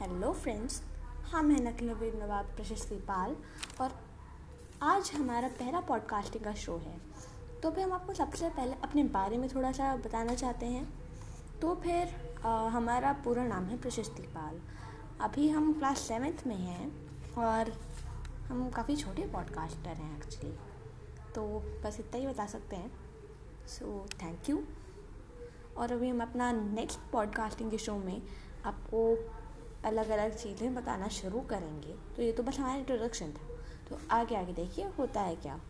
Hello friends हम हैं नकलवीर नवाब प्रशस्ति पाल और आज हमारा पहला पॉडकास्टिंग का शो है। तो फिर हम आपको सबसे पहले अपने बारे में थोड़ा सा बताना चाहते हैं। तो फिर आ, हमारा पूरा नाम है प्रशस्ति पाल अभी हम क्लास सेवेंथ में हैं और हम काफ़ी छोटे पॉडकास्टर हैं एक्चुअली तो बस इतना ही बता सकते हैं। सो थैंक यू और अभी हम अपना नेक्स्ट पॉडकास्टिंग के शो में आपको अलग अलग चीज़ें बताना शुरू करेंगे। तो ये तो बस हमारा इंट्रोडक्शन था। तो आगे आगे देखिए, होता है क्या?